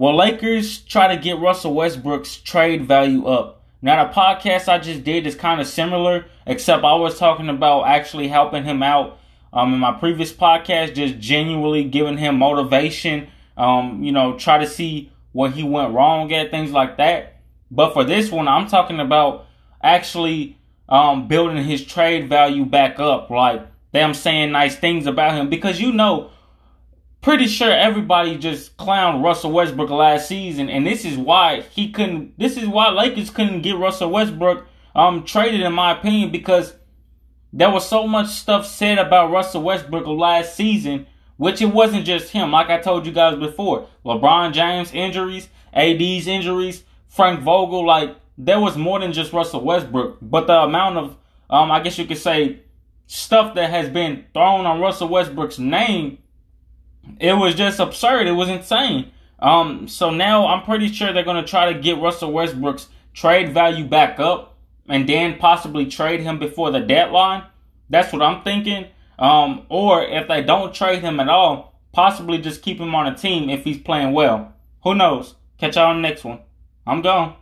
Will Lakers try to get Russell Westbrook's trade value up? Now, the podcast I just did is kind of similar, except I was talking about actually helping him out um, in my previous podcast, just genuinely giving him motivation, um, you know, try to see what he went wrong at, things like that. But for this one, I'm talking about actually um, building his trade value back up, like them saying nice things about him, because you know, pretty sure everybody just clowned Russell Westbrook last season, and this is why he couldn't. This is why Lakers couldn't get Russell Westbrook um traded, in my opinion, because there was so much stuff said about Russell Westbrook last season, which it wasn't just him. Like I told you guys before, LeBron James injuries, AD's injuries, Frank Vogel, like there was more than just Russell Westbrook, but the amount of, um, I guess you could say, stuff that has been thrown on Russell Westbrook's name, it was just absurd. It was insane. Um, so now I'm pretty sure they're going to try to get Russell Westbrook's trade value back up and then possibly trade him before the deadline. That's what I'm thinking. Um, or if they don't trade him at all, possibly just keep him on a team if he's playing well. Who knows? Catch y'all on the next one. I'm gone.